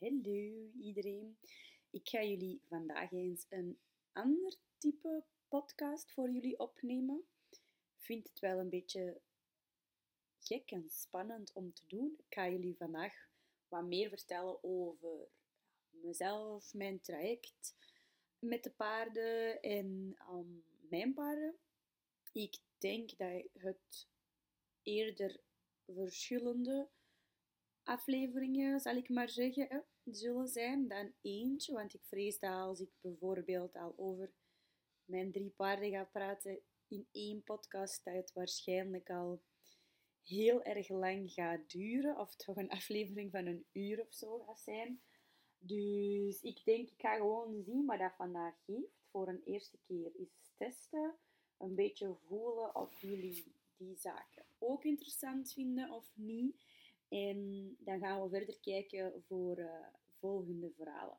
Hallo iedereen. Ik ga jullie vandaag eens een ander type podcast voor jullie opnemen. Ik vind het wel een beetje gek en spannend om te doen. Ik ga jullie vandaag wat meer vertellen over mezelf, mijn traject met de paarden en um, mijn paarden. Ik denk dat het eerder verschillende afleveringen, zal ik maar zeggen, zullen zijn dan eentje. Want ik vrees dat als ik bijvoorbeeld al over mijn drie paarden ga praten in één podcast, dat het waarschijnlijk al heel erg lang gaat duren. Of toch een aflevering van een uur of zo gaat zijn. Dus ik denk, ik ga gewoon zien wat dat vandaag geeft. Voor een eerste keer is testen. Een beetje voelen of jullie die zaken ook interessant vinden of niet. En dan gaan we verder kijken voor uh, volgende verhalen.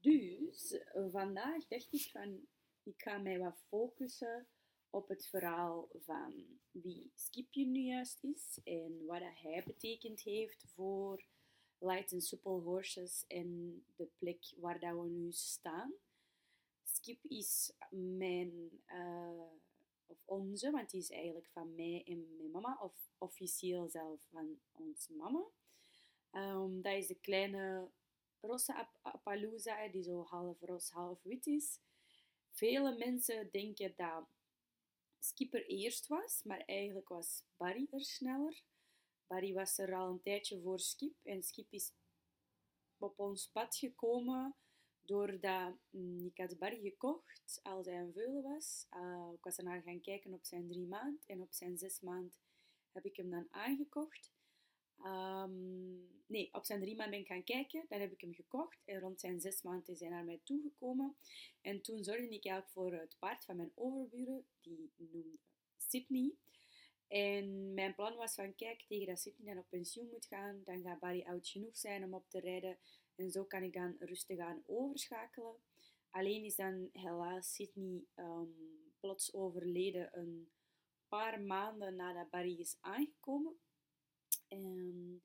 Dus vandaag dacht ik van, ik ga mij wat focussen op het verhaal van wie Skipje nu juist is en wat hij betekend heeft voor Light and Supple Horses en de plek waar dat we nu staan. Skip is mijn uh, of onze, want die is eigenlijk van mij en mijn mama, of officieel zelf van ons mama. Um, dat is de kleine rosse Appaloosa, die zo half ros, half wit is. Vele mensen denken dat Skipper eerst was, maar eigenlijk was Barry er sneller. Barry was er al een tijdje voor Skip en Skip is op ons pad gekomen Doordat ik had Barry gekocht als hij een veulen was. Uh, ik was naar gaan kijken op zijn drie maand. En op zijn zes maand heb ik hem dan aangekocht. Um, nee, op zijn drie maand ben ik gaan kijken. Dan heb ik hem gekocht. En rond zijn zes maand is hij naar mij toegekomen. En toen zorgde ik eigenlijk voor het paard van mijn overburen. Die noemde Sydney. En mijn plan was van, kijk, tegen dat Sydney dan op pensioen moet gaan, dan gaat Barry oud genoeg zijn om op te rijden. En zo kan ik dan rustig aan overschakelen. Alleen is dan helaas Sydney um, plots overleden een paar maanden nadat Barry is aangekomen. En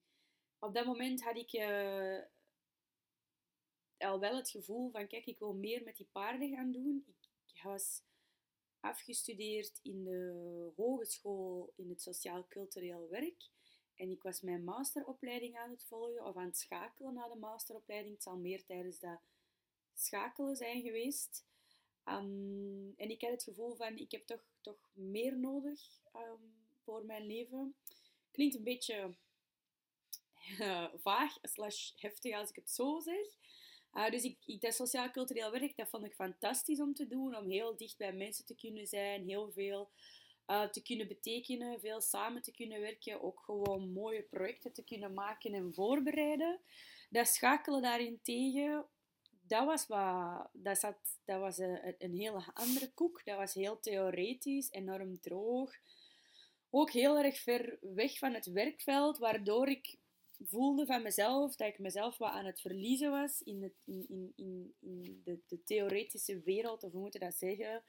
op dat moment had ik uh, al wel het gevoel van, kijk, ik wil meer met die paarden gaan doen. Ik was afgestudeerd in de hogeschool in het sociaal-cultureel werk. En ik was mijn masteropleiding aan het volgen of aan het schakelen na de masteropleiding. Het zal meer tijdens dat schakelen zijn geweest. Um, en ik had het gevoel van, ik heb toch, toch meer nodig um, voor mijn leven. Klinkt een beetje uh, vaag slash heftig als ik het zo zeg. Uh, dus ik, ik, dat sociaal-cultureel werk, dat vond ik fantastisch om te doen. Om heel dicht bij mensen te kunnen zijn. Heel veel uh, te kunnen betekenen. Veel samen te kunnen werken. Ook gewoon mooie projecten te kunnen maken en voorbereiden. Dat schakelen daarentegen, dat was, wat, dat zat, dat was een, hele andere koek. Dat was heel theoretisch, enorm droog. Ook heel erg ver weg van het werkveld, waardoor ik voelde van mezelf dat ik mezelf wat aan het verliezen was in, in, in, in de, de, theoretische wereld, of hoe moet je dat zeggen.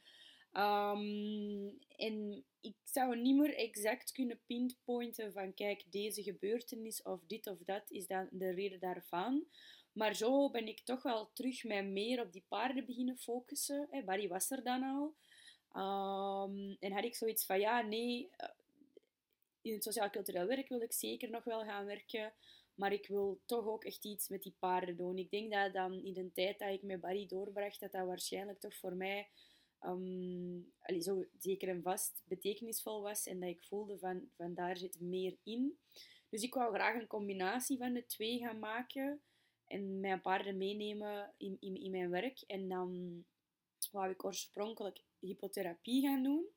Um, en ik zou niet meer exact kunnen pinpointen van kijk, deze gebeurtenis of dit of dat is dan de reden daarvan. Maar zo ben ik toch wel terug mij meer op die paarden beginnen focussen. Barry was er dan al. Um, en had ik zoiets van ja, nee, in het sociaal-cultureel werk wil ik zeker nog wel gaan werken. Maar ik wil toch ook echt iets met die paarden doen. Ik denk dat dan in de tijd dat ik met Barry doorbracht, dat dat waarschijnlijk toch voor mij um, zo zeker en vast betekenisvol was. En dat ik voelde van, van daar zit meer in. Dus ik wou graag een combinatie van de twee gaan maken. En mijn paarden meenemen in, in, in mijn werk. En dan wou ik oorspronkelijk hypotherapie gaan doen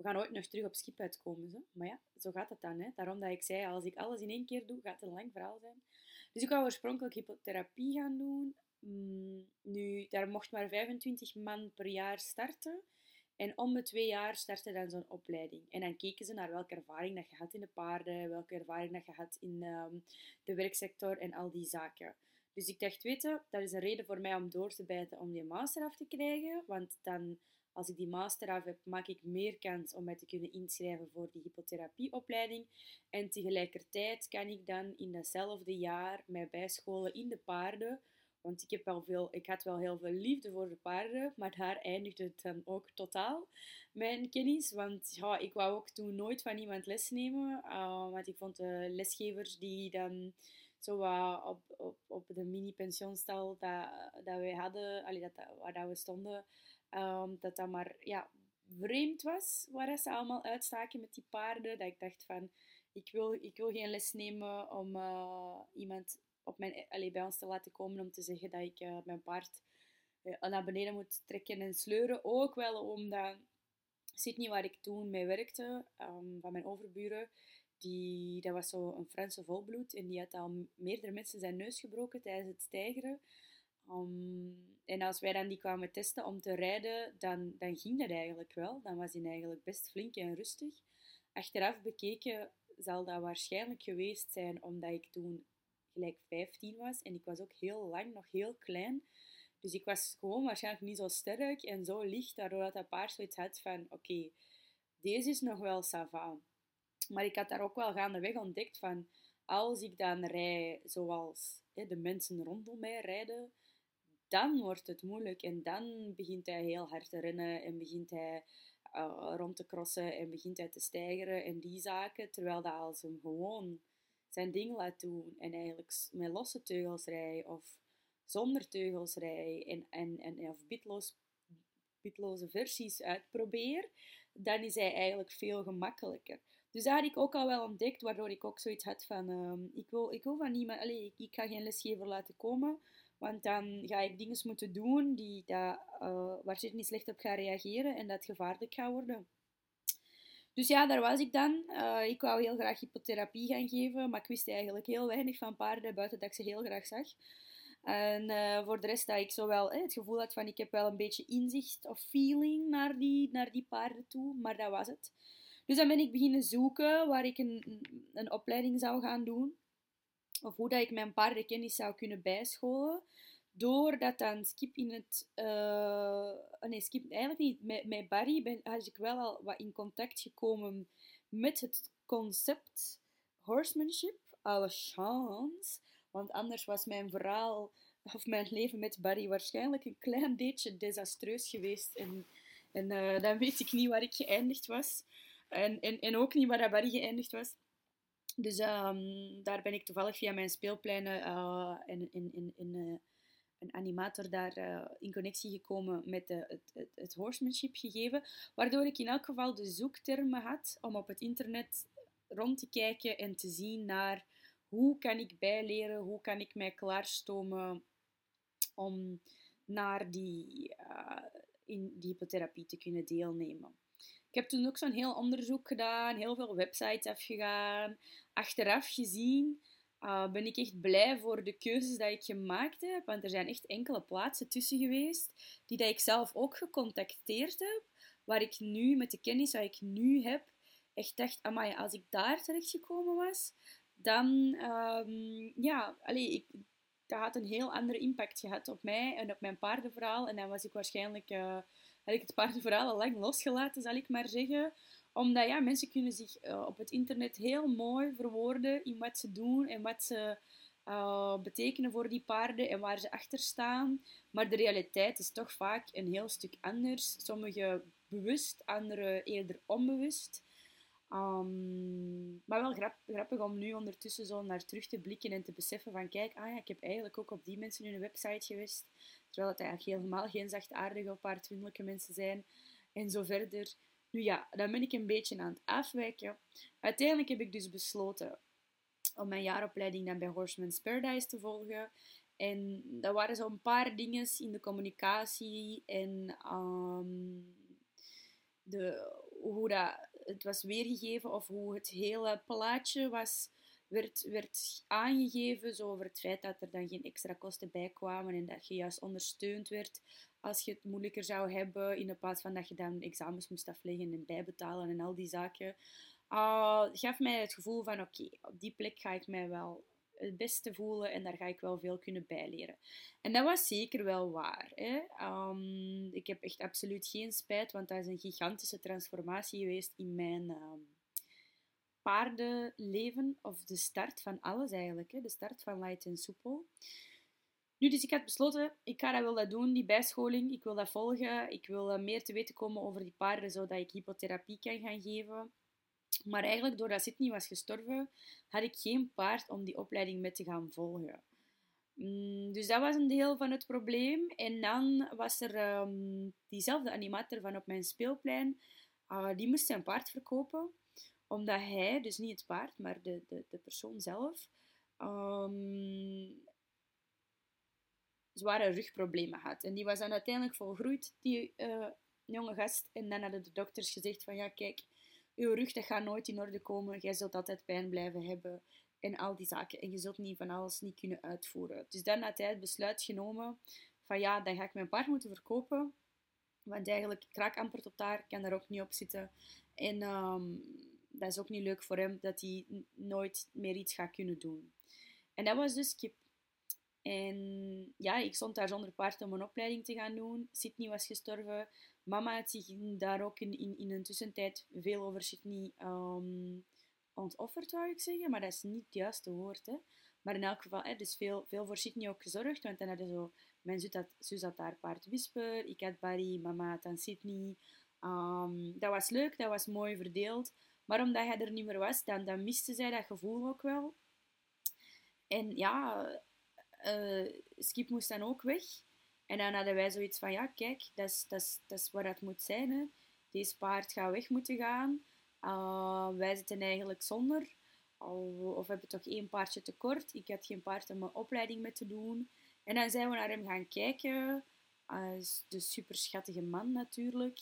we gaan ooit nog terug op schip uitkomen. Maar ja, zo gaat het dan. Hè. Daarom dat ik zei, als ik alles in één keer doe, gaat het een lang verhaal zijn. Dus ik wou oorspronkelijk hypotherapie gaan doen. Mm, nu, daar mocht maar 25 man per jaar starten. En om de twee jaar startte dan zo'n opleiding. En dan keken ze naar welke ervaring dat je had in de paarden, welke ervaring dat je had in ehm, de werksector en al die zaken. Dus ik dacht, weten, dat is een reden voor mij om door te bijten om die master af te krijgen. Want dan als ik die master af heb, maak ik meer kans om mij te kunnen inschrijven voor die hypotherapieopleiding. En tegelijkertijd kan ik dan in datzelfde jaar mij bijscholen in de paarden. Want ik, heb wel veel, ik had wel heel veel liefde voor de paarden, maar daar eindigde het dan ook totaal, mijn kennis. Want ja, ik wou ook toen nooit van iemand lesnemen. Uh, want ik vond de lesgevers die dan zo op, op, op de mini-pensionstal dat, dat wij hadden, allee, dat, waar dat we stonden, um, dat dat maar ja, vreemd was waar ze allemaal uitstaken met die paarden. Dat ik dacht van, ik wil, ik wil geen les nemen om uh, iemand op mijn, allee, bij ons te laten komen om te zeggen dat ik uh, mijn paard uh, naar beneden moet trekken en sleuren. Ook wel omdat Sydney, waar ik toen mee werkte, um, van mijn overburen, die, dat was zo een Franse volbloed en die had al meerdere mensen zijn neus gebroken tijdens het stijgeren. Um, en als wij dan die kwamen testen om te rijden, dan, dan ging dat eigenlijk wel. Dan was hij eigenlijk best flink en rustig. Achteraf bekeken zal dat waarschijnlijk geweest zijn omdat ik toen gelijk 15 was. En ik was ook heel lang, nog heel klein. Dus ik was gewoon waarschijnlijk niet zo sterk en zo licht, daardoor dat dat paard zoiets had van, oké, deze is nog wel savant. Maar ik had daar ook wel gaandeweg ontdekt van, als ik dan rij zoals hè, de mensen rondom mij rijden, dan wordt het moeilijk. En dan begint hij heel hard te rennen en begint hij uh, rond te crossen en begint hij te stijgeren en die zaken. Terwijl dat als hem gewoon zijn ding laat doen en eigenlijk met losse teugels rijdt of zonder teugels rijdt en, en, en, of bitloos, bitloze versies uitprobeer, dan is hij eigenlijk veel gemakkelijker. Dus daar had ik ook al wel ontdekt, waardoor ik ook zoiets had van, um, ik, wil, ik wil van niemand, allez, ik, ga geen lesgever laten komen, want dan ga ik dingen moeten doen die, dat, uh, waar je niet slecht op gaat reageren en dat gevaarlijk gaat worden. Dus ja, daar was ik dan. Uh, ik wou heel graag hypotherapie gaan geven, maar ik wist eigenlijk heel weinig van paarden, buiten dat ik ze heel graag zag. En uh, voor de rest dat ik zo wel eh, het gevoel had van ik heb wel een beetje inzicht of feeling naar die, naar die paarden toe, maar dat was het. Dus dan ben ik beginnen zoeken waar ik een, een opleiding zou gaan doen. Of hoe dat ik mijn paardenkennis zou kunnen bijscholen. Doordat dan Skip in het... Uh, nee, Skip eigenlijk niet. Met, met Barry ben, had ik wel al wat in contact gekomen met het concept horsemanship. Alle chance. Want anders was mijn verhaal of mijn leven met Barry waarschijnlijk een klein beetje desastreus geweest. En, en uh, dan weet ik niet waar ik geëindigd was. En, en, en ook niet waar Barry geëindigd was. Dus um, daar ben ik toevallig via mijn speelpleinen en, in, in, in, een animator daar uh, in connectie gekomen met de, het, het, het, horsemanship gegeven. Waardoor ik in elk geval de zoektermen had om op het internet rond te kijken en te zien naar hoe kan ik bijleren, hoe kan ik mij klaarstomen om naar die, in die hypotherapie te kunnen deelnemen. Ik heb toen ook zo'n heel onderzoek gedaan, heel veel websites afgegaan. Achteraf gezien uh, ben ik echt blij voor de keuzes die ik gemaakt heb. Want er zijn echt enkele plaatsen tussen geweest die dat ik zelf ook gecontacteerd heb. Waar ik nu, met de kennis die ik nu heb, echt dacht, amai, als ik daar terecht gekomen was, dan, um, ja, allee, ik, dat had een heel andere impact gehad op mij en op mijn paardenverhaal. En dan was ik waarschijnlijk... Uh, had ik het paardenverhaal al lang losgelaten, zal ik maar zeggen. Omdat ja, mensen kunnen zich uh, op het internet heel mooi verwoorden in wat ze doen en wat ze uh, betekenen voor die paarden en waar ze achter staan. Maar de realiteit is toch vaak een heel stuk anders. Sommige bewust, andere eerder onbewust. Um, maar wel grap, grappig om nu ondertussen zo naar terug te blikken en te beseffen van kijk, ah ja, ik heb eigenlijk ook op die mensen hun website geweest. Terwijl het eigenlijk helemaal geen zachtaardige of paardvriendelijke mensen zijn. En zo verder. Nu ja, dan ben ik een beetje aan het afwijken. Uiteindelijk heb ik dus besloten om mijn jaaropleiding dan bij Horseman's Paradise te volgen. En dat waren zo'n paar dingen in de communicatie en um, de, hoe dat het was weergegeven of hoe het hele plaatje was, werd, werd aangegeven. Zo over het feit dat er dan geen extra kosten bij kwamen en dat je juist ondersteund werd als je het moeilijker zou hebben, in plaats van dat je dan examens moest afleggen en bijbetalen en al die zaken. Uh, gaf mij het gevoel van oké, op die plek ga ik mij wel het beste voelen en daar ga ik wel veel kunnen bijleren. En dat was zeker wel waar. Hè? Ehm, ik heb echt absoluut geen spijt, want dat is een gigantische transformatie geweest in mijn um, paardenleven. Of de start van alles eigenlijk. Hè? De start van Light en Soepel. Nu, dus ik had besloten, ik ga dat wel dat doen, die bijscholing. Ik wil dat volgen. Ik wil eh, meer te weten komen over die paarden, zodat ik hypotherapie kan gaan geven. Maar eigenlijk, doordat Sydney was gestorven, had ik geen paard om die opleiding mee te gaan volgen. Mm, dus dat was een deel van het probleem. En dan was er ehm, diezelfde animator van op mijn speelplein, uh, die moest zijn paard verkopen. Omdat hij, dus niet het paard, maar de, de, de persoon zelf, um, zware rugproblemen had. En die was dan uiteindelijk volgroeid, die uh, jonge gast. En dan hadden de dokters gezegd van, ja kijk, uw rug dat gaat nooit in orde komen. Jij zult altijd pijn blijven hebben. En al die zaken. En je zult niet van alles niet kunnen uitvoeren. Dus dan had hij het besluit genomen van ja, dan ga ik mijn paard moeten verkopen. Want eigenlijk, kraak amper tot daar, kan daar ook niet op zitten. En ehm, dat is ook niet leuk voor hem, dat hij nooit meer iets gaat kunnen doen. En dat was dus. En ja, ik stond daar zonder paard om een opleiding te gaan doen. Sydney was gestorven. Mama had zich daar ook in, in, een tussentijd veel over Sydney um, ontofferd, zou ik zeggen. Maar dat is niet het juiste woord. Maar in elk geval, hè, dus veel, veel voor Sydney ook gezorgd. Want dan hadden zo, mijn zus had, zus had daar paard Whisper, ik had Barry, mama had dan Sydney. Um, dat was leuk, dat was mooi verdeeld. Maar omdat hij er niet meer was, dan, dan miste zij dat gevoel ook wel. En ja, uh, Skip moest dan ook weg. En dan hadden wij zoiets van, ja, kijk, dat is, dat is, dat is waar het moet zijn. Hè. Deze paard gaat weg moeten gaan. Uh, wij zitten eigenlijk zonder. Of we hebben toch één paardje tekort. Ik had geen paard om mijn opleiding mee te doen. En dan zijn we naar hem gaan kijken. Uh, de super schattige man natuurlijk.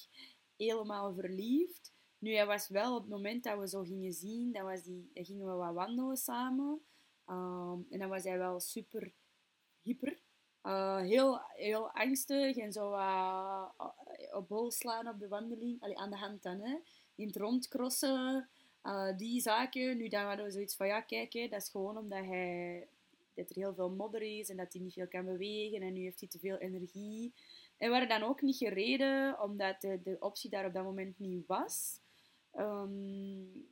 Helemaal verliefd. Nu, hij was wel op het moment dat we zo gingen zien, dan, was die, gingen we wat wandelen samen. Um, en dan was hij wel super hyper. Uh, heel, heel angstig en zo uh, op bol slaan op de wandeling. Allee, aan de hand dan, hè. In het rondcrossen. Uh, die zaken. Nu dan hadden we zoiets van, ja, kijk, hè, dat is gewoon omdat hij... Dat er heel veel modder is en dat hij niet veel kan bewegen. En nu heeft hij te veel energie. En we waren dan ook niet gereden, omdat de, de optie daar op dat moment niet was. Um,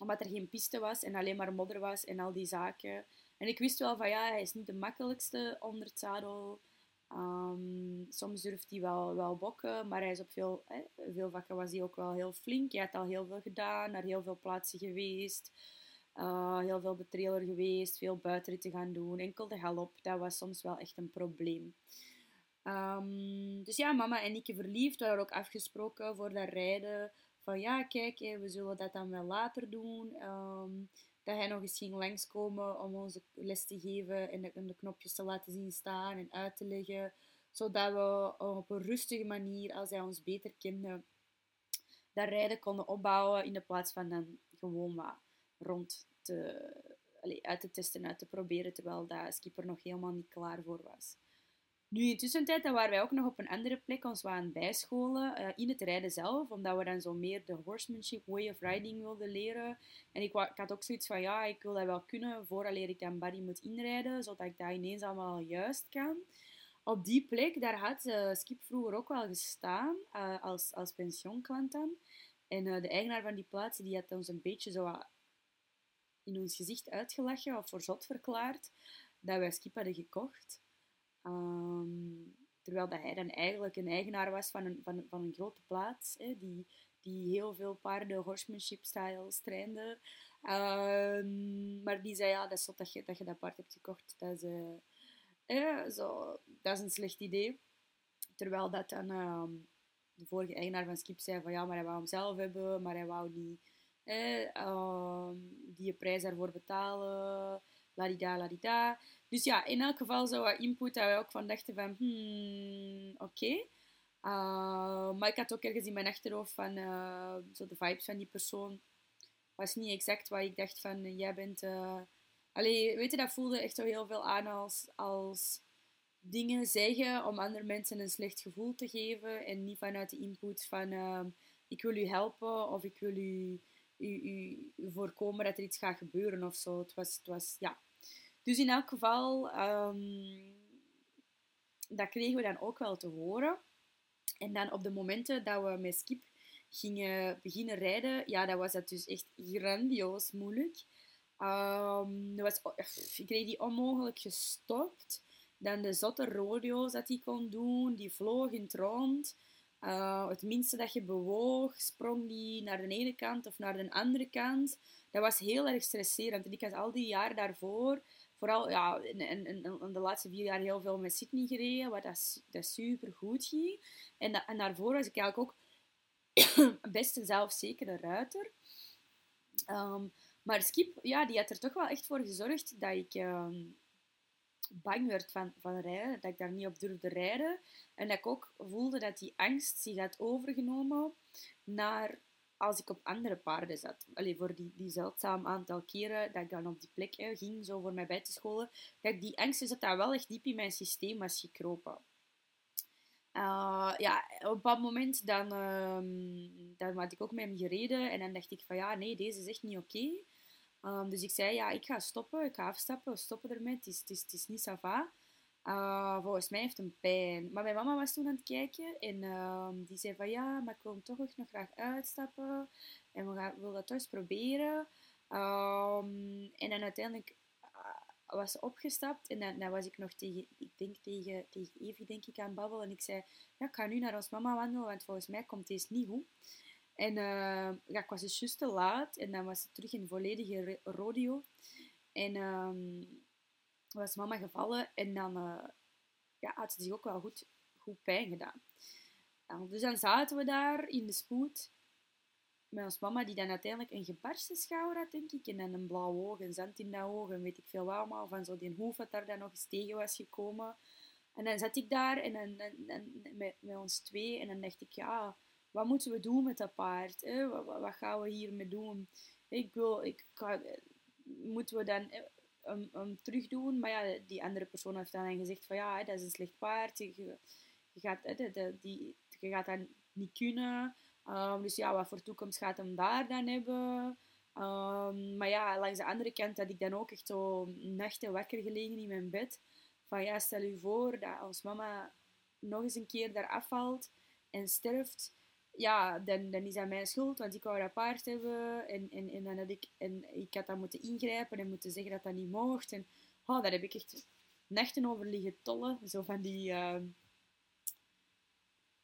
omdat er geen piste was en alleen maar modder was en al die zaken. En ik wist wel van ja, hij is niet de makkelijkste onder het zadel. Um, soms durft hij wel, wel bokken, maar hij is op veel, hè, veel vakken was hij ook wel heel flink. Hij had al heel veel gedaan, naar heel veel plaatsen geweest. Uh, heel veel de trailer geweest, veel buitenritten gaan doen. Enkel de galop, dat was soms wel echt een probleem. Um, dus ja, mama en ik verliefd. We hadden ook afgesproken voor dat rijden. Van ja, kijk, we zullen dat dan wel later doen. Um, dat hij nog eens ging langskomen om ons les te geven en de, de, knopjes te laten zien staan en uit te leggen. Zodat we op een rustige manier, als hij ons beter kende, dat rijden konden opbouwen in de plaats van dan gewoon wat rond te, allez, uit te testen, uit te proberen, terwijl dat skipper nog helemaal niet klaar voor was. Nu, in tussentijd waren wij ook nog op een andere plek ons aan bijscholen uh, in het rijden zelf, omdat we dan zo meer de horsemanship way of riding wilden leren. En ik, had ook zoiets van, ja, ik wil dat wel kunnen vooraleer ik dan Buddy moet inrijden, zodat ik dat ineens allemaal juist kan. Op die plek, daar had uh, Skip vroeger ook wel gestaan, uh, als, als pensioenklant dan. En de eigenaar van die plaats, die had ons een beetje zo in ons gezicht uitgelachen of voor zot verklaard, dat wij Skip hadden gekocht. Um, terwijl dat hij dan eigenlijk een eigenaar was van een, van, van een grote plaats, hè, die, die heel veel paarden horsemanship styles trainde. Um, maar die zei, ja, dat is dat je dat, je dat paard hebt gekocht. Dat is, uh, zo, dat is een slecht idee. Terwijl dat dan um, de vorige eigenaar van Skip zei van, ja, maar hij wou hem zelf hebben, maar hij wou niet eh, die prijs daarvoor betalen. Ladida, ladida. Dus ja, in elk geval zo wat input dat wij ook van dachten van, hmm, oké. Uh, maar ik had ook ergens in mijn achterhoofd van, uh, zo de vibes van die persoon was niet exact wat ik dacht van, uh, jij bent... Allee, weet je, dat voelde echt zo heel veel aan als, als dingen zeggen om andere mensen een slecht gevoel te geven en niet vanuit de input van, ik wil u helpen of ik wil u, u, u, voorkomen dat er iets gaat gebeuren of zo. Het was, het was ja, Dus in elk geval, ehm, dat kregen we dan ook wel te horen. En dan op de momenten dat we met Skip gingen beginnen rijden, ja, dat was dat dus echt grandioos moeilijk. Um, was, ik kreeg die onmogelijk gestopt. Dan de zotte rodeo's dat hij kon doen, die vloog in het rond. Uh, het minste dat je bewoog, sprong die naar de ene kant of naar de andere kant. Dat was heel erg stresserend. En ik had al die jaren daarvoor, vooral ja, in, in, de laatste vier jaar heel veel met Sydney gereden, wat dat, dat super goed ging. En, en daarvoor was ik eigenlijk ook best een zelfzekere ruiter. Um, maar Skip, ja, die had er toch wel echt voor gezorgd dat ik um, bang werd van, van rijden. Dat ik daar niet op durfde rijden. En dat ik ook voelde dat die angst zich had overgenomen naar als ik op andere paarden zat. Allee, voor die, die zeldzaam aantal keren dat ik dan op die plek ging, zo voor mij bij te scholen. Dat die angst dat dat wel echt diep in mijn systeem was gekropen. Uh, ja, op dat moment dan, uh, dan had ik ook met hem gereden en dan dacht ik van ja, nee, deze is echt niet oké. Um, dus ik zei, ja, ik ga stoppen, ik ga afstappen, stoppen ermee, het is, het is, het is niet sava. Uh, volgens mij heeft een pijn. Maar mijn mama was toen aan het kijken en uh, die zei van ja, maar ik wil hem toch nog graag uitstappen en we gaan, wil dat toch eens proberen. Um, en dan uiteindelijk uh, was ze opgestapt en dan, was ik nog tegen, ik denk tegen, tegen Evie denk ik aan babbelen en ik zei, ja, ik ga nu naar ons mama wandelen, want volgens mij komt deze niet goed. En uh, ja, ik was dus juist te laat en dan was het terug in volledige rodeo. En was mama gevallen en dan uh, ja, had ze zich ook wel goed, goed pijn gedaan. Dus dan zaten we daar in de spoed met ons mama, die dan uiteindelijk een gebarsten schouder had, denk ik. En een blauw oog, een zand in dat oog en weet ik veel wat. Van zo die hoef dat daar dan nog eens tegen was gekomen. En dan zat ik daar en, dan, met, met ons twee en dan dacht ik, ja wat moeten we doen met dat paard? Hè? Wat, wat, gaan we hiermee doen? Ik wil, ik kan, moeten we dan um, um, terug doen? Maar ja, die andere persoon heeft dan gezegd van ja, dat is een slecht paard. Je, gaat, die, je gaat dat niet kunnen. Um, dus ja, wat voor toekomst gaat hem daar dan hebben? Um, maar ja, langs de andere kant had ik dan ook echt zo nachten wakker gelegen in mijn bed. Van ja, stel je voor dat als mama nog eens een keer daar afvalt en sterft ja, dan, dan is dat mijn schuld, want ik wou dat paard hebben. En, en, en, dan had ik, en ik had dat moeten ingrijpen en moeten zeggen dat dat niet mocht. En oh, daar heb ik echt nachten over liggen tollen. Zo van die, uh,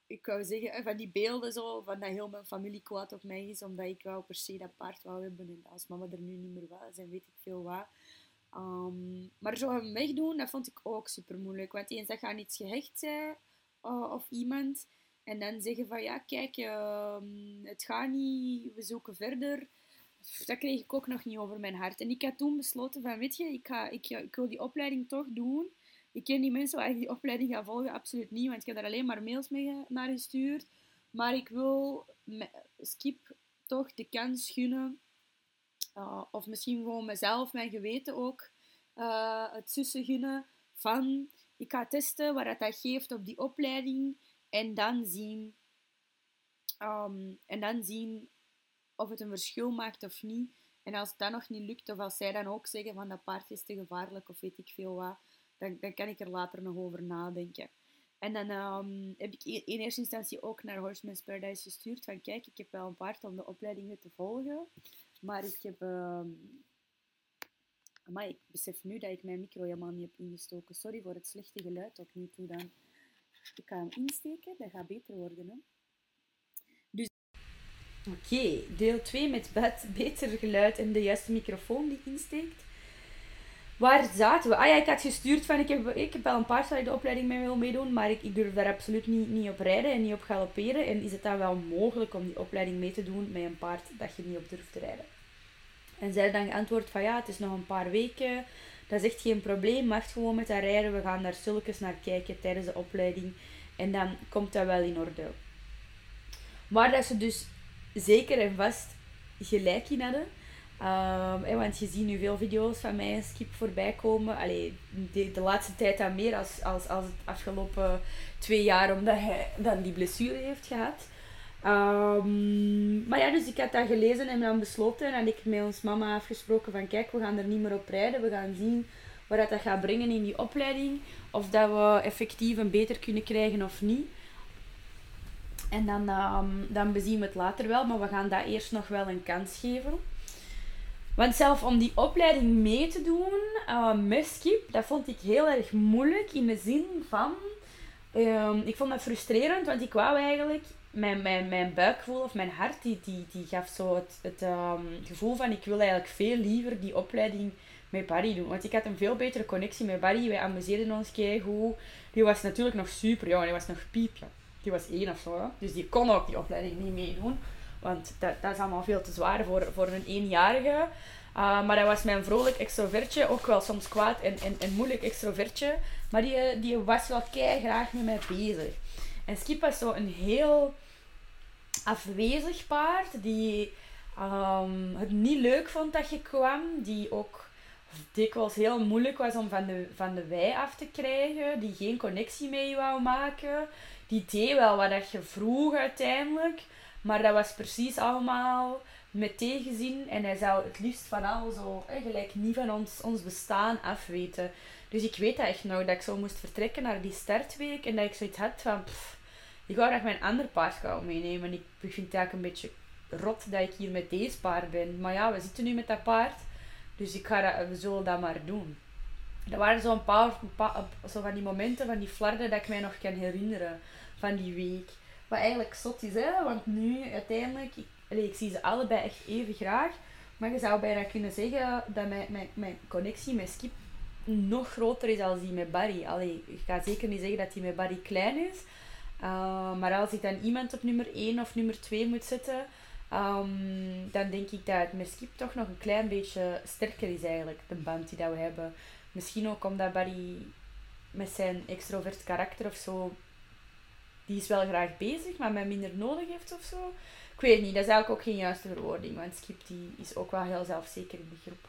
ik wou zeggen, van die beelden zo, van dat heel mijn familie kwaad op mij is, omdat ik wel per se dat paard wou hebben. En als mama er nu niet meer was, en weet ik veel wat. Um, maar zo hem wegdoen, dat vond ik ook super moeilijk. Want eens dat aan iets gehecht zijn, uh, of iemand en dan zeggen van ja, kijk, uh, het gaat niet, we zoeken verder. Dat kreeg ik ook nog niet over mijn hart. En ik had toen besloten van, weet je, ik, ga, ik, ik wil die opleiding toch doen. Ik ken die mensen waar ik die opleiding ga volgen, absoluut niet, want ik heb daar alleen maar mails mee naar gestuurd. Maar ik wil Skip toch de kans gunnen, uh, of misschien gewoon mezelf, mijn geweten ook, uh, het zussen gunnen van, ik ga testen wat dat geeft op die opleiding. En dan zien, um, en dan zien of het een verschil maakt of niet. En als dat nog niet lukt, of als zij dan ook zeggen van dat paard is te gevaarlijk of weet ik veel wat, dan, dan kan ik er later nog over nadenken. En dan um, heb ik in eerste instantie ook naar Horseman's Paradise gestuurd van kijk, ik heb wel een paard om de opleidingen te volgen, maar ik heb... Um, maar ik besef nu dat ik mijn micro helemaal niet heb ingestoken. Sorry voor het slechte geluid tot nu toe dan. Ik ga hem insteken, dat gaat beter worden. Dus... Oké, deel 2 met beter geluid en de juiste microfoon die insteekt. Waar zaten we? Ah ja, ik had gestuurd van ik heb, ik heb wel een paard waar de opleiding mee wil meedoen, maar ik, ik durf daar absoluut niet, niet op rijden en niet op galopperen. En is het dan wel mogelijk om die opleiding mee te doen met een paard dat je niet op durft te rijden? En zij dan geantwoord van ja, het is nog een paar weken. Dat is echt geen probleem. Mag gewoon met haar rijden. We gaan daar zulkens naar kijken tijdens de opleiding. En dan komt dat wel in orde. Maar dat ze dus zeker en vast gelijk in hadden. Um, want je ziet nu veel video's van mij en Skip voorbij komen. Allee, de, de laatste tijd dan meer als, als, als het afgelopen twee jaar, omdat hij dan die blessure heeft gehad. Um, maar ja, dus ik had dat gelezen en dan besloten en ik met ons mama afgesproken van kijk, we gaan er niet meer op rijden. We gaan zien wat dat, gaat brengen in die opleiding. Of dat we effectief een beter kunnen krijgen of niet. En dan, um, dan bezien we het later wel, maar we gaan dat eerst nog wel een kans geven. Want zelf om die opleiding mee te doen uh, dat vond ik heel erg moeilijk in de zin van... Um, ik vond dat frustrerend, want ik wou eigenlijk... Mijn, mijn, mijn buikgevoel of mijn hart, die, die, die gaf zo het, het um, gevoel van... Ik wil eigenlijk veel liever die opleiding met Barry doen. Want ik had een veel betere connectie met Barry. Wij amuseerden ons hoe Die was natuurlijk nog super jong. Die was nog piepje. Die was één of zo. Dus die kon ook die opleiding niet meedoen. Want dat, dat is allemaal veel te zwaar voor, voor een eenjarige. Uh, maar hij was mijn vrolijk extrovertje, ook wel soms kwaad en, en, en moeilijk extrovertje. Maar die, die was wel kei graag met mij bezig. En Skip was zo een heel afwezig paard, die um, het niet leuk vond dat je kwam, die ook dikwijls heel moeilijk was om van de, van de wei af te krijgen, die geen connectie mee wou maken. Die deed wel wat dat je vroeg uiteindelijk, maar dat was precies allemaal met tegenzin en hij zou het liefst van al zo gelijk niet van ons, ons bestaan afweten. Dus ik weet dat echt nog, dat ik zo moest vertrekken naar die startweek en dat ik zoiets had van, pff, ik wou dat mijn ander paard zou meenemen. Ik vind het eigenlijk een beetje rot dat ik hier met deze paard ben. Maar ja, we zitten nu met dat paard, dus ik ga dat, we zullen dat maar doen. Er waren zo'n paar, paar zo van die momenten, van die flarden dat ik mij nog kan herinneren van die week. Wat eigenlijk zot is, hè? want nu uiteindelijk, ik, ik zie ze allebei echt even graag. Maar je zou bijna kunnen zeggen dat mijn, mijn, mijn connectie met Skip nog groter is dan die met Barry. Allee, ik ga zeker niet zeggen dat die met Barry klein is. Uh, maar als ik dan iemand op nummer 1 of nummer 2 moet zetten, um, dan denk ik dat het met Skip toch nog een klein beetje sterker is eigenlijk, de band die dat we hebben. Misschien ook omdat Barry met zijn extrovert karakter of zo die is wel graag bezig, maar mij minder nodig heeft of zo. Ik weet niet, dat is eigenlijk ook geen juiste verwoording, want Skip die is ook wel heel zelfzeker in die groep.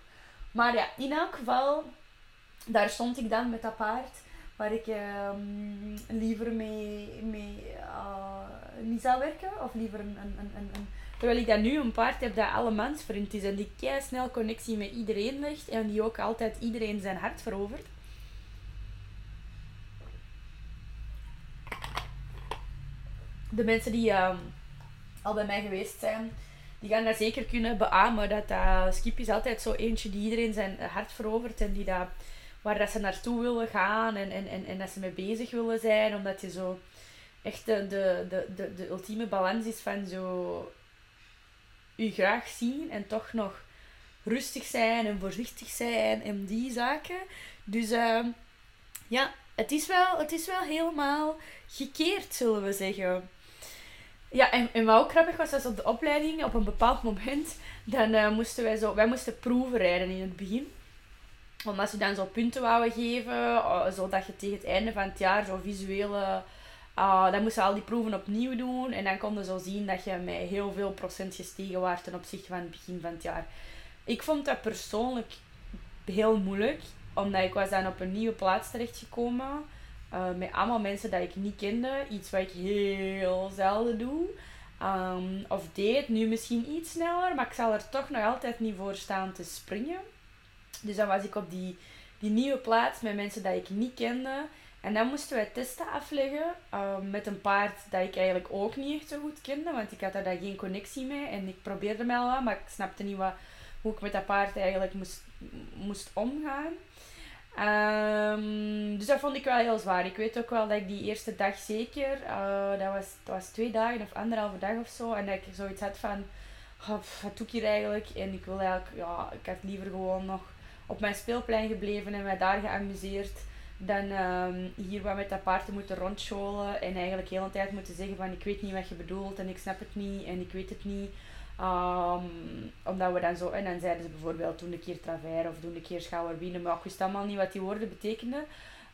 Maar ja, in elk geval, daar stond ik dan met dat paard, waar ik um, liever mee, mee uh, niet zou werken, of liever een, een, een, Terwijl ik dan nu een paard heb dat allemansvriend is en die kei snel connectie met iedereen legt en die ook altijd iedereen zijn hart verovert. de mensen die uh, al bij mij geweest zijn, die gaan dat zeker kunnen beamen. Dat uh, Skip is altijd zo eentje die iedereen zijn hart verovert en die dat, waar dat ze naartoe willen gaan en, en, en, en dat ze mee bezig willen zijn. Omdat je zo echt de, de, de, de, de ultieme balans is van zo u graag zien en toch nog rustig zijn en voorzichtig zijn en die zaken. Dus uh, ja, het is, wel, het is wel helemaal gekeerd, zullen we zeggen. Ja, en, en wat ook grappig was, was op de opleiding, op een bepaald moment, dan uh, moesten wij zo, wij moesten proeven rijden in het begin. Omdat ze dan zo punten wouden geven, uh, zodat je tegen het einde van het jaar zo visuele... Uh, dan moesten we al die proeven opnieuw doen en dan konden ze zo zien dat je met heel veel procent gestegen was ten opzichte van het begin van het jaar. Ik vond dat persoonlijk heel moeilijk, omdat ik was dan op een nieuwe plaats terechtgekomen uh, met allemaal mensen dat ik niet kende. Iets wat ik heel zelden doe. Um, of deed nu misschien iets sneller, maar ik zal er toch nog altijd niet voor staan te springen. Dus dan was ik op die, die nieuwe plaats met mensen dat ik niet kende. En dan moesten wij testen afleggen uh, met een paard dat ik eigenlijk ook niet echt zo goed kende, want ik had daar geen connectie mee en ik probeerde mij al maar ik snapte niet wat, hoe ik met dat paard eigenlijk moest, moest omgaan. Um, dus dat vond ik wel heel zwaar. Ik weet ook wel dat ik die eerste dag zeker, uh, dat, was, dat was twee dagen of anderhalve dag of zo, en dat ik zoiets had van, oh, wat doe ik hier eigenlijk? En ik wil eigenlijk, ja, ik had liever gewoon nog op mijn speelplein gebleven en mij daar geamuseerd dan um, hier wat met dat te moeten rondscholen en eigenlijk de hele tijd moeten zeggen van ik weet niet wat je bedoelt en ik snap het niet en ik weet het niet. Um, omdat we dan zo, en dan zeiden ze bijvoorbeeld doe een keer travers of doe een keer schouderbienen, maar ik wist allemaal niet wat die woorden betekenden.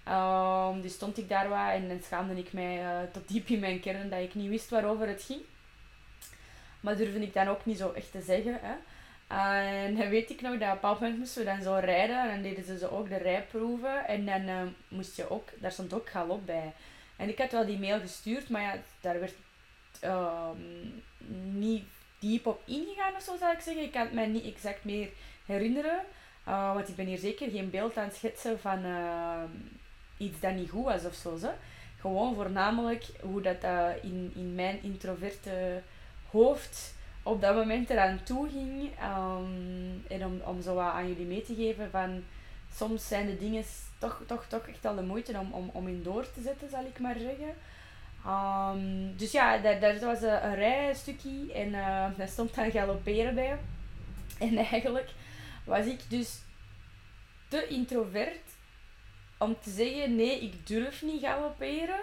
Um, dus stond ik daar wat en dan schaamde ik mij uh, tot diep in mijn kern dat ik niet wist waarover het ging. Maar durfde ik dan ook niet zo echt te zeggen. Hè. En weet ik nog dat op een bepaald moment moesten we dan zo rijden en dan deden ze ook de rijproeven en dan uh, moest je ook, daar stond ook galop bij. En ik had wel die mail gestuurd, maar ja, daar werd um, niet diep op ingegaan of zo, zou ik zeggen. Ik kan het mij niet exact meer herinneren. Uh, want ik ben hier zeker geen beeld aan het schetsen van uh, iets dat niet goed was of zo. Zo. Gewoon voornamelijk hoe dat uh, in, in mijn introverte hoofd op dat moment eraan toe ging. Um, en om, om zo wat aan jullie mee te geven van soms zijn de dingen toch, toch, toch echt al de moeite om, om, om in door te zetten, zal ik maar zeggen. Um, dus ja, daar, daar was een, een rijstukje en uh, daar stond dan galopperen bij. En eigenlijk was ik dus te introvert om te zeggen, nee, ik durf niet galopperen.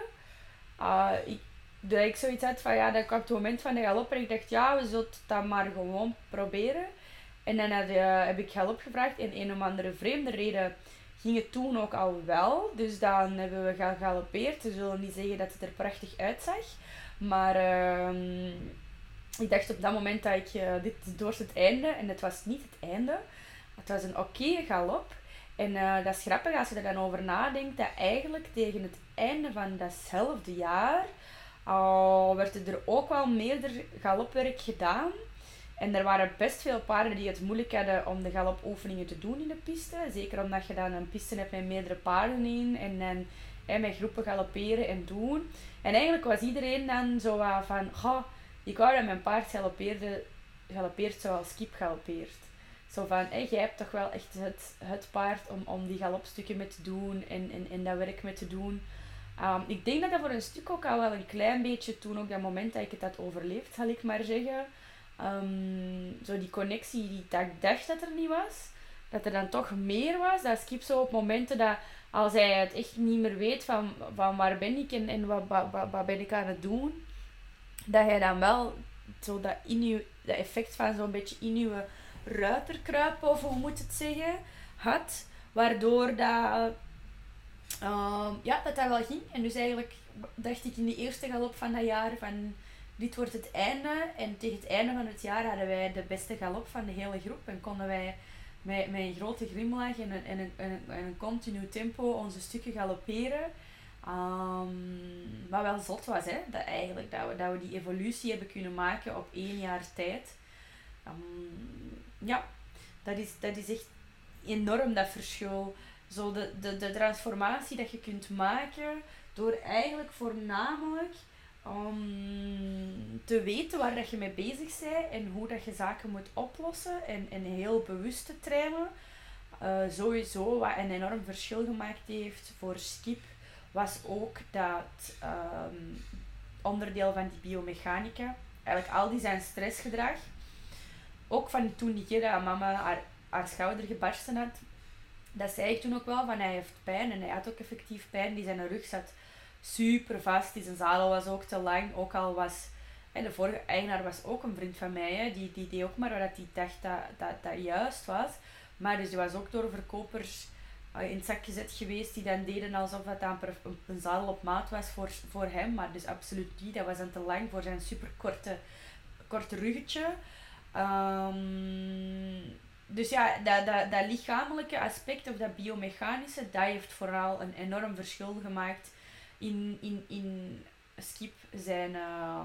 Uh, ik, dat ik zoiets had van, ja, dat kwam het moment van de galop en ik dacht, ja, we zullen het maar gewoon proberen. En dan uh, heb ik galop gevraagd en een of andere vreemde reden ging het toen ook al wel. Dus dan hebben we gegalopeerd. We zullen niet zeggen dat het er prachtig uitzag. Maar uh, ik dacht op dat moment dat ik uh, dit door het einde, en het was niet het einde, het was een oké galop. En uh, dat is grappig als je er dan over nadenkt, dat eigenlijk tegen het einde van datzelfde jaar uh, werd er ook wel meerdere galopwerk gedaan. En er waren best veel paarden die het moeilijk hadden om de galopoefeningen te doen in de piste. Zeker omdat je dan een piste hebt met meerdere paarden in en dan met groepen galopperen en doen. En eigenlijk was iedereen dan zo van, ik wou dat mijn paard galopeert zoals Skip galopeert. Zo van, jij hebt toch wel echt het, het paard om, om die galopstukken mee te doen en, en, en dat werk mee te doen. Um, ik denk dat dat voor een stuk ook al wel een klein beetje toen, ook dat moment dat ik het had overleefd, zal ik maar zeggen. Um, zo die connectie die ik dacht dat er niet was, dat er dan toch meer was. Dat Skip zo op momenten dat als hij het echt niet meer weet van, van waar ben ik en, en wat, wat, ben ik aan het doen, dat hij dan wel zo dat, in dat effect van zo'n beetje in uw ruiter of hoe moet het zeggen, had. Waardoor dat, uh, ja, dat dat wel ging. En dus eigenlijk dacht ik in de eerste galop van dat jaar van dit wordt het einde. En tegen het einde van het jaar hadden wij de beste galop van de hele groep. En konden wij met, met een grote grimlach en een, en, een, en, een, en een continu tempo onze stukken galopperen. Um, wat wel zot was, hè? Dat, eigenlijk, dat, we, dat we die evolutie hebben kunnen maken op één jaar tijd. Um, ja, dat is, dat is echt enorm dat verschil. Zo de, de, de transformatie dat je kunt maken door eigenlijk voornamelijk om te weten waar dat je mee bezig bent en hoe dat je zaken moet oplossen en, en heel bewust te trainen. Uh, sowieso wat een enorm verschil gemaakt heeft voor Skip was ook dat um, onderdeel van die biomechanica, eigenlijk al die zijn stressgedrag, ook van toen die dat mama haar, haar schouder gebarsten had, dat zei ik toen ook wel van hij heeft pijn en hij had ook effectief pijn, die zijn rug zat super vast. Die zijn zadel was ook te lang. Ook al was... De vorige eigenaar was ook een vriend van mij. Hè. Die, die deed ook maar wat hij dacht dat, dat dat juist was. Maar dus die was ook door verkopers uh, in het zak gezet geweest. Die dan deden alsof dat een, een zadel op maat was voor, voor hem. Maar dus absoluut niet. Dat was dan te lang voor zijn super korte, korte ruggetje. Um, dus ja, dat, dat, dat lichamelijke aspect of dat biomechanische, dat heeft vooral een enorm verschil gemaakt in, in, in Skip zijn uh,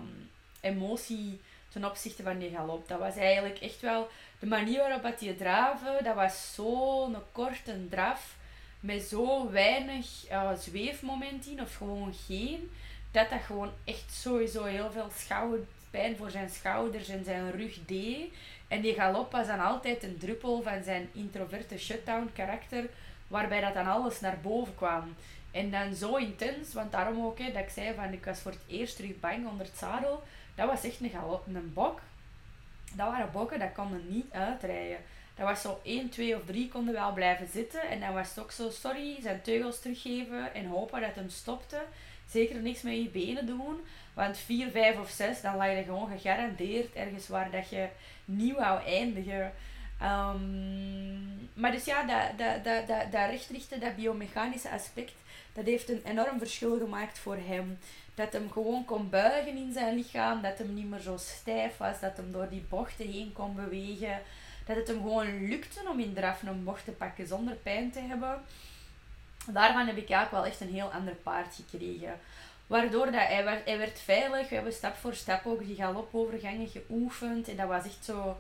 emotie ten opzichte van die galop. Dat was eigenlijk echt wel de manier waarop dat die draven, dat was zo'n korte draf met zo weinig uh, zweefmoment in, of gewoon geen, dat dat gewoon echt sowieso heel veel schouderpijn voor zijn schouders en zijn rug deed. En die galop was dan altijd een druppel van zijn introverte shutdown karakter, waarbij dat dan alles naar boven kwam. En dan zo intens, want daarom ook, hè, dat ik zei van ik was voor het eerst terug bang onder het zadel. Dat was echt een, galop, een bok. Dat waren bokken, dat konden niet uitrijden. Dat was zo 1, 2 of 3 konden wel blijven zitten. En dan was het ook zo, sorry, zijn teugels teruggeven en hopen dat hem stopte. Zeker niks met je benen doen. Want 4, 5 of 6, dan lag je gewoon gegarandeerd ergens waar dat je niet wou eindigen. Um, maar dus ja, dat, dat, dat, dat, dat rechtrichten, dat biomechanische aspect, dat heeft een enorm verschil gemaakt voor hem. Dat hem gewoon kon buigen in zijn lichaam, dat hem niet meer zo stijf was, dat hem door die bochten heen kon bewegen. Dat het hem gewoon lukte om in draf een bocht te pakken zonder pijn te hebben. Daarvan heb ik eigenlijk wel echt een heel ander paard gekregen. Waardoor dat hij, werd, hij werd veilig. We hebben stap voor stap ook die galopovergangen geoefend. En dat was echt zo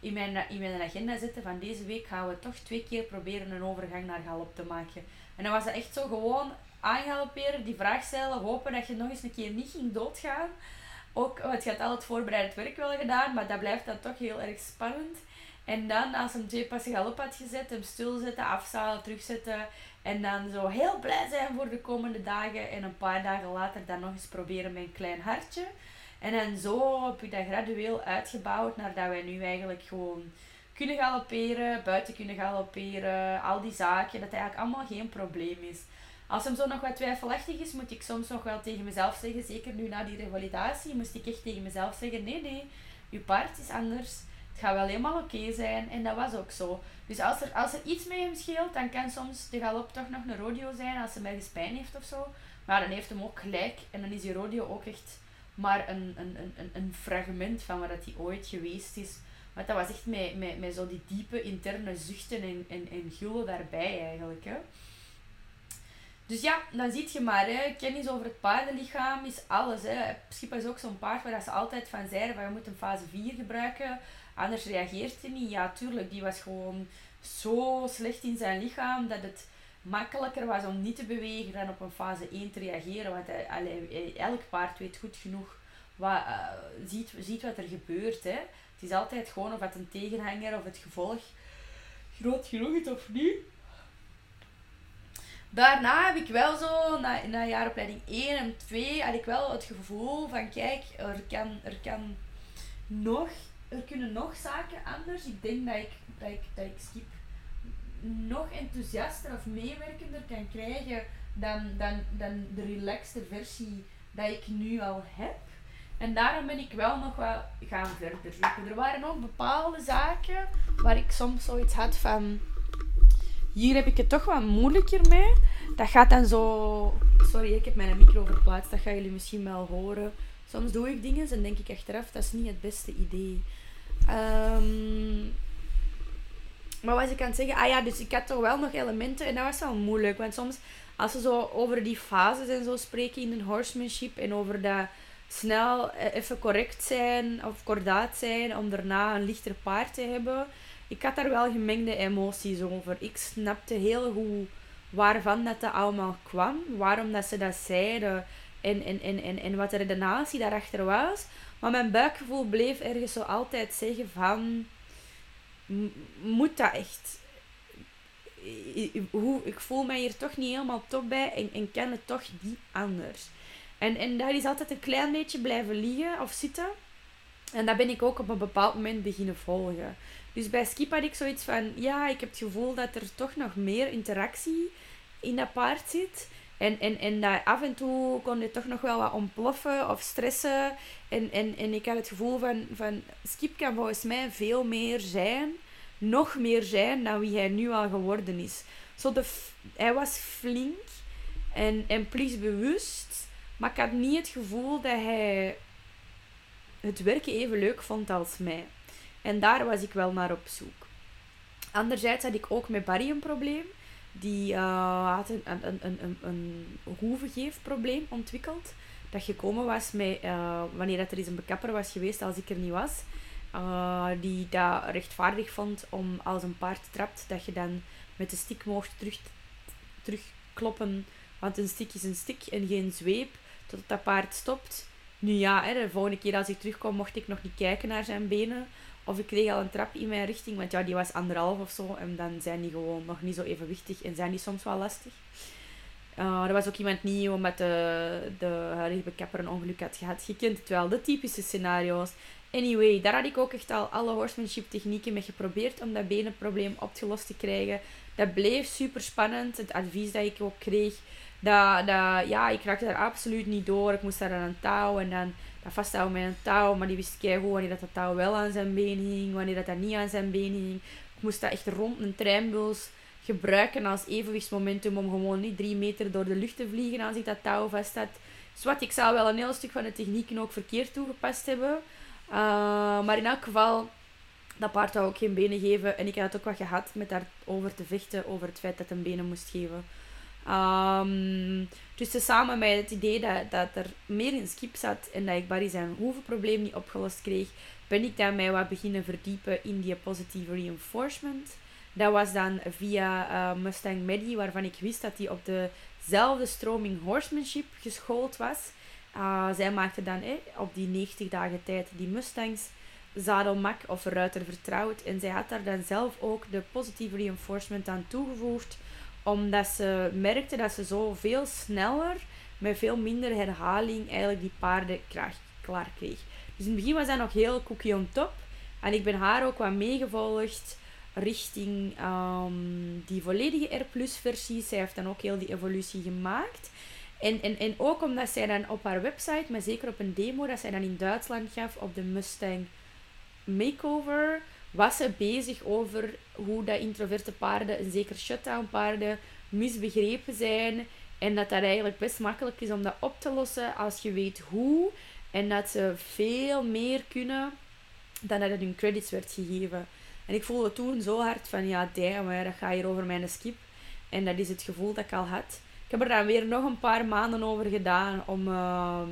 in mijn, in mijn agenda zetten van deze week gaan we toch twee keer proberen een overgang naar galop te maken. En dan was dat echt zo gewoon aangalopperen, die vraag stellen, hopen dat je nog eens een keer niet ging doodgaan. Ook, want je had al het voorbereidend werk wel gedaan, maar dat blijft dan toch heel erg spannend. En dan, als hem twee passen galop had gezet, hem stilzetten, afzalen, terugzetten. En dan zo heel blij zijn voor de komende dagen. En een paar dagen later dan nog eens proberen een klein hartje. En dan zo heb ik dat gradueel uitgebouwd naar dat wij nu eigenlijk gewoon kunnen galopperen, buiten kunnen galopperen, al die zaken, dat eigenlijk allemaal geen probleem is. Als hem zo nog wat twijfelachtig is, moet ik soms nog wel tegen mezelf zeggen, zeker nu na die revalidatie, moest ik echt tegen mezelf zeggen, nee, nee, je paard is anders, het gaat wel helemaal oké zijn. En dat was ook zo. Dus als er, als er iets met hem scheelt, dan kan soms de galop toch nog een rodeo zijn, als hij ergens pijn heeft of zo. Maar dan heeft hem ook gelijk en dan is die rodeo ook echt maar een, een, een, een fragment van wat hij ooit geweest is. Want dat was echt met, met, met zo die diepe interne zuchten en, en, en gullen daarbij eigenlijk. Hè. Dus ja, dan zie je maar, hè, kennis over het paardenlichaam is alles. Hè. Schippa is ook zo'n paard waar ze altijd van zeiden van je moet een fase 4 gebruiken, anders reageert hij niet. Ja, tuurlijk, die was gewoon zo slecht in zijn lichaam dat het makkelijker was om niet te bewegen dan op een fase 1 te reageren. Want hij, elk paard weet goed genoeg wat, uh, ziet, ziet wat er gebeurt. Hè. Het is altijd gewoon of het een tegenhanger of het gevolg groot genoeg is of niet. Daarna heb ik wel zo, na, na jaaropleiding 1 en 2, had ik wel het gevoel van kijk, er kan, er kan nog, er kunnen nog zaken anders. Ik denk dat ik, dat ik, dat ik skip nog enthousiaster of meewerkender kan krijgen dan, dan, dan de relaxte versie dat ik nu al heb. En daarom ben ik wel nog wel gaan verder zoeken. Er waren ook bepaalde zaken waar ik soms zoiets had van... Hier heb ik het toch wat moeilijker mee. Dat gaat dan zo... Sorry, ik heb mijn micro verplaatst. Dat gaan jullie misschien wel horen. Soms doe ik dingen en denk ik achteraf, dat is niet het beste idee. Um, maar wat ik aan het zeggen? Ah ja, dus ik had toch wel nog elementen en dat was wel moeilijk. Want soms, als ze zo over die fases en zo spreken in een horsemanship en over dat snel eh, even correct zijn of kordaat zijn om daarna een lichter paard te hebben. Ik had daar wel gemengde emoties over. Ik snapte heel goed waarvan dat, dat allemaal kwam, waarom dat ze dat zeiden en, en, en, en, en wat de redenatie daarachter was. Maar mijn buikgevoel bleef ergens zo altijd zeggen van moet dat echt? Hoe, ik voel mij hier toch niet helemaal top bij en, en kan het toch niet anders. En, en daar is altijd een klein beetje blijven liggen of zitten. En dat ben ik ook op een bepaald moment beginnen volgen. Dus bij Skip had ik zoiets van, ja, ik heb het gevoel dat er toch nog meer interactie in dat paard zit. En, en, en dat af en toe kon je toch nog wel wat ontploffen of stressen. En, en, en ik had het gevoel van, van Skip kan volgens mij veel meer zijn, nog meer zijn dan wie hij nu al geworden is. Zo de, hij was flink en, en bewust, maar ik had niet het gevoel dat hij het werken even leuk vond als mij. En daar was ik wel naar op zoek. Anderzijds had ik ook met Barry een probleem die uh, had een, een, een, een, een hoevengeefprobleem ontwikkeld. Dat gekomen was met, uh, wanneer dat er eens een bekapper was geweest als ik er niet was. Uh, die dat rechtvaardig vond om als een paard trapt, dat je dan met de stick mocht terug, terugkloppen. Want een stick is een stick en geen zweep. Tot dat paard stopt. Nu ja, hè, de volgende keer als ik terugkom mocht ik nog niet kijken naar zijn benen. Of ik kreeg al een trap in mijn richting, want ja, die was anderhalf of zo. En dan zijn die gewoon nog niet zo evenwichtig en zijn die soms wel lastig. Uh, er was ook iemand niet omdat de, de huidige bekapper een ongeluk had gehad. Je kent het wel, de typische scenario's. Anyway, daar had ik ook echt al alle horsemanship technieken mee geprobeerd om dat benenprobleem opgelost te krijgen. Dat bleef super spannend. Het advies dat ik ook kreeg, dat, dat, ja, ik raakte daar absoluut niet door. Ik moest daar aan een touw en dan dat vasthouden met een touw. Maar die wist keigoed wanneer dat, dat touw wel aan zijn been hing, wanneer dat, dat niet aan zijn been hing. Ik moest dat echt rond een treinbuls gebruiken als evenwichtsmomentum om gewoon niet drie meter door de lucht te vliegen als ik dat touw vast had. Dus ik zou wel een heel stuk van de technieken ook verkeerd toegepast hebben. Uh, maar in elk geval, dat paard wou ook geen benen geven. En ik had ook wat gehad met daarover te vechten, over het feit dat een benen moest geven. Um, dus samen met het idee dat, dat er meer in skip zat en dat ik Barry zijn hoevenprobleem niet opgelost kreeg, ben ik dan mij wat beginnen verdiepen in die positive reinforcement. Dat was dan via uh, Mustang Medi, waarvan ik wist dat hij op dezelfde stroming horsemanship geschoold was. Uh, zij maakte dan eh, op die 90 dagen tijd die Mustangs zadelmak of ruiter vertrouwd. En zij had daar dan zelf ook de positieve reinforcement aan toegevoegd, omdat ze merkte dat ze zo veel sneller, met veel minder herhaling, eigenlijk die paarden klaar kreeg. Dus in het begin was dat nog heel cookie on top. En ik ben haar ook wat meegevolgd richting um, die volledige R versie. Zij heeft dan ook heel die evolutie gemaakt. En, en, en ook omdat zij dan op haar website, maar zeker op een demo dat zij dan in Duitsland gaf op de Mustang Makeover, was ze bezig over hoe dat introverte paarden, en zeker shutdown paarden, misbegrepen zijn. En dat dat eigenlijk best makkelijk is om dat op te lossen als je weet hoe. En dat ze veel meer kunnen dan dat het hun credits werd gegeven. En ik voelde toen zo hard van, ja, damn, dat gaat hier over mijn skip. En dat is het gevoel dat ik al had. Ik heb er dan weer nog een paar maanden over gedaan om ehm,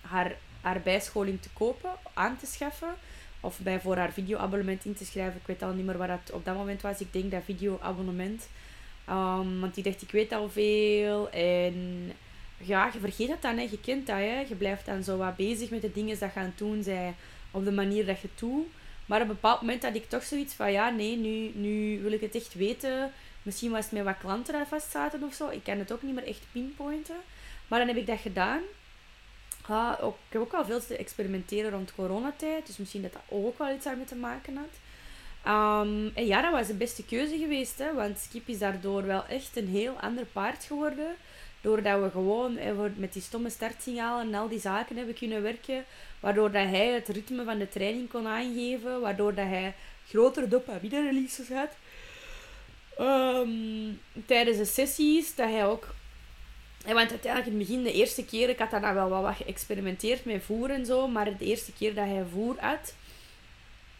haar, haar bijscholing te kopen, aan te schaffen. Of bij voor haar videoabonnement in te schrijven. Ik weet al niet meer wat dat op dat moment was. Ik denk dat videoabonnement. Um, want die dacht, ik weet al veel. En ja, je vergeet het dan, hè. je kent dat. Hè. Je blijft dan zo wat bezig met de dingen dat gaan doen zij op de manier dat je doet. Maar op een bepaald moment had ik toch zoiets van, ja, nee, nu, nu wil ik het echt weten. Misschien was het met wat klanten daar vast zaten of zo. Ik kan het ook niet meer echt pinpointen. Maar dan heb ik dat gedaan. Ook, ik heb ook al veel te experimenteren rond coronatijd. Dus misschien dat dat ook wel iets daarmee te maken had. Um, en ja, dat was de beste keuze geweest. Hè, want Skip is daardoor wel echt een heel ander paard geworden. Doordat we gewoon met die stomme startsignalen en al die zaken hebben kunnen werken. Waardoor dat hij het ritme van de training kon aangeven. Waardoor dat hij grotere dopamine releases had. Um, tijdens de sessies, dat hij ook... Want uiteindelijk in het begin, de eerste keer, ik had dan wel wat geëxperimenteerd met voer en zo. Maar de eerste keer dat hij voer had,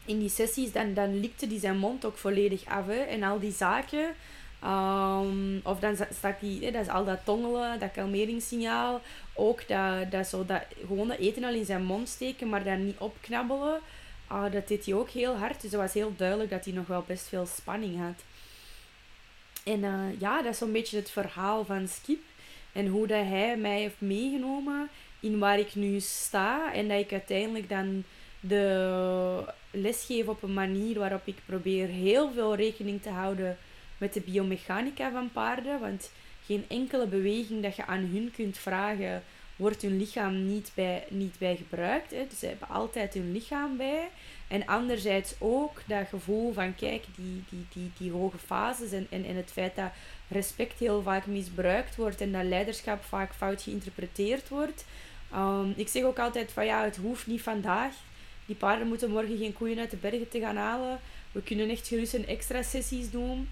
in die sessies, dan, dan likte hij zijn mond ook volledig af. En al die zaken Um, of dan stak die, dat is al dat tongelen, dat kalmeringssignaal. Ook dat, dat, zo, dat gewoon dat eten al in zijn mond steken, maar dan niet opknabbelen. Uh, dat deed hij ook heel hard. Dus het was heel duidelijk dat hij nog wel best veel spanning had. En uh, ja, dat is zo'n beetje het verhaal van Skip. En hoe dat hij mij heeft meegenomen in waar ik nu sta. En dat ik uiteindelijk dan de les geef op een manier waarop ik probeer heel veel rekening te houden met de biomechanica van paarden. Want geen enkele beweging dat je aan hun kunt vragen, wordt hun lichaam niet bij, niet bij gebruikt. Hè. Dus ze hebben altijd hun lichaam bij. En anderzijds ook dat gevoel van, kijk, die, die, die, die hoge fases en, en, en het feit dat respect heel vaak misbruikt wordt en dat leiderschap vaak fout geïnterpreteerd wordt. Um, ik zeg ook altijd van, ja, het hoeft niet vandaag. Die paarden moeten morgen geen koeien uit de bergen te gaan halen. We kunnen echt gerust een extra sessies doen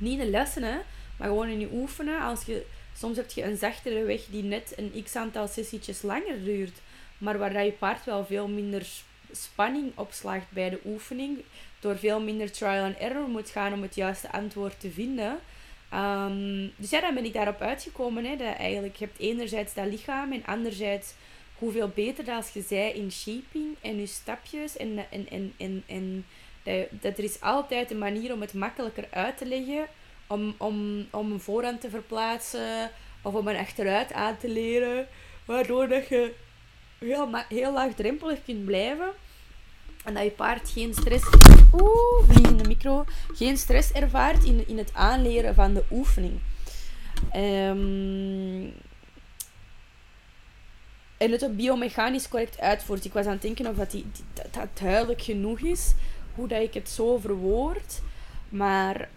niet in de lessen, hè, maar gewoon in je oefenen. Als je, soms heb je een zachtere weg die net een x aantal sessietjes langer duurt, maar waar je paard wel veel minder spanning opslaagt bij de oefening, door veel minder trial and error moet gaan om het juiste antwoord te vinden. Um, dus ja, dan ben ik daarop uitgekomen. Hè, dat eigenlijk, je hebt enerzijds dat lichaam en anderzijds hoeveel beter dat als je zij in shaping en je stapjes en, en, en, en, dat er is altijd een manier om het makkelijker uit te leggen, om, om, om een voorhand te verplaatsen of om een achteruit aan te leren, waardoor dat je heel, heel laagdrempelig kunt blijven. En dat je paard geen stress... Oeh, vliegende micro. Geen stress ervaart in, in het aanleren van de oefening. Um, en het ook biomechanisch correct uitvoert. Ik was aan het denken of dat, die, dat, dat duidelijk genoeg is hoe dat ik het zo verwoord. Maar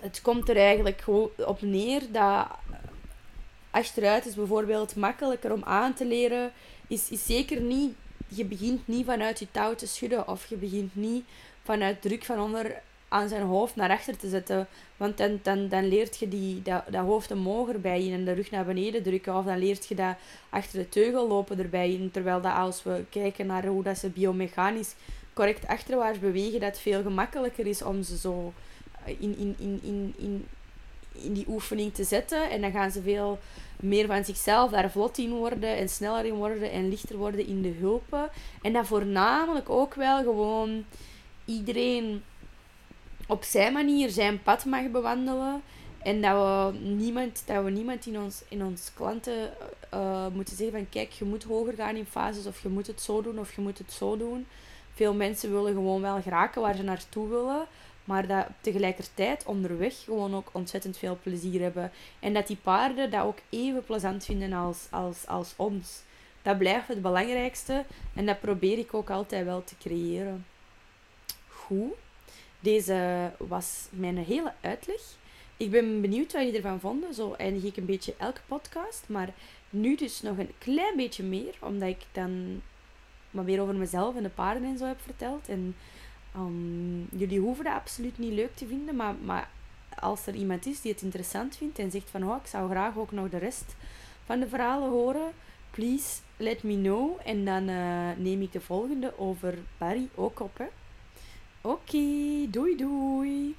het komt er eigenlijk op neer dat achteruit is bijvoorbeeld makkelijker om aan te leren. Is, is zeker niet, je begint niet vanuit je touw te schudden of je begint niet vanuit druk van onder aan zijn hoofd naar achter te zetten. Want dan, dan, dan leert je die, dat, dat hoofd omhoog erbij in en de rug naar beneden drukken. Of dan leert je dat achter de teugel lopen erbij in. Terwijl dat als we kijken naar hoe dat ze biomechanisch correct achterwaarts bewegen, dat veel gemakkelijker is om ze zo in, in, in, in, in, in die oefening te zetten. En dan gaan ze veel meer van zichzelf daar vlot in worden en sneller in worden en lichter worden in de hulpen. En dat voornamelijk ook wel gewoon iedereen op zijn manier zijn pad mag bewandelen. En dat we niemand, dat we niemand in, ons, in ons klanten uh, moeten zeggen van kijk, je moet hoger gaan in fases of je moet het zo doen of je moet het zo doen. Veel mensen willen gewoon wel geraken waar ze naartoe willen. Maar dat tegelijkertijd onderweg gewoon ook ontzettend veel plezier hebben. En dat die paarden dat ook even plezant vinden als, als, als ons. Dat blijft het belangrijkste. En dat probeer ik ook altijd wel te creëren. Goed. Deze was mijn hele uitleg. Ik ben benieuwd wat jullie ervan vonden. Zo eindig ik een beetje elke podcast. Maar nu dus nog een klein beetje meer. Omdat ik dan wat meer over mezelf en de paarden en zo heb verteld. En um, jullie hoeven dat absoluut niet leuk te vinden. Maar, maar als er iemand is die het interessant vindt en zegt van... Oh, ik zou graag ook nog de rest van de verhalen horen. Please let me know. En dan uh, neem ik de volgende over Barry ook op. Oké, doei doei.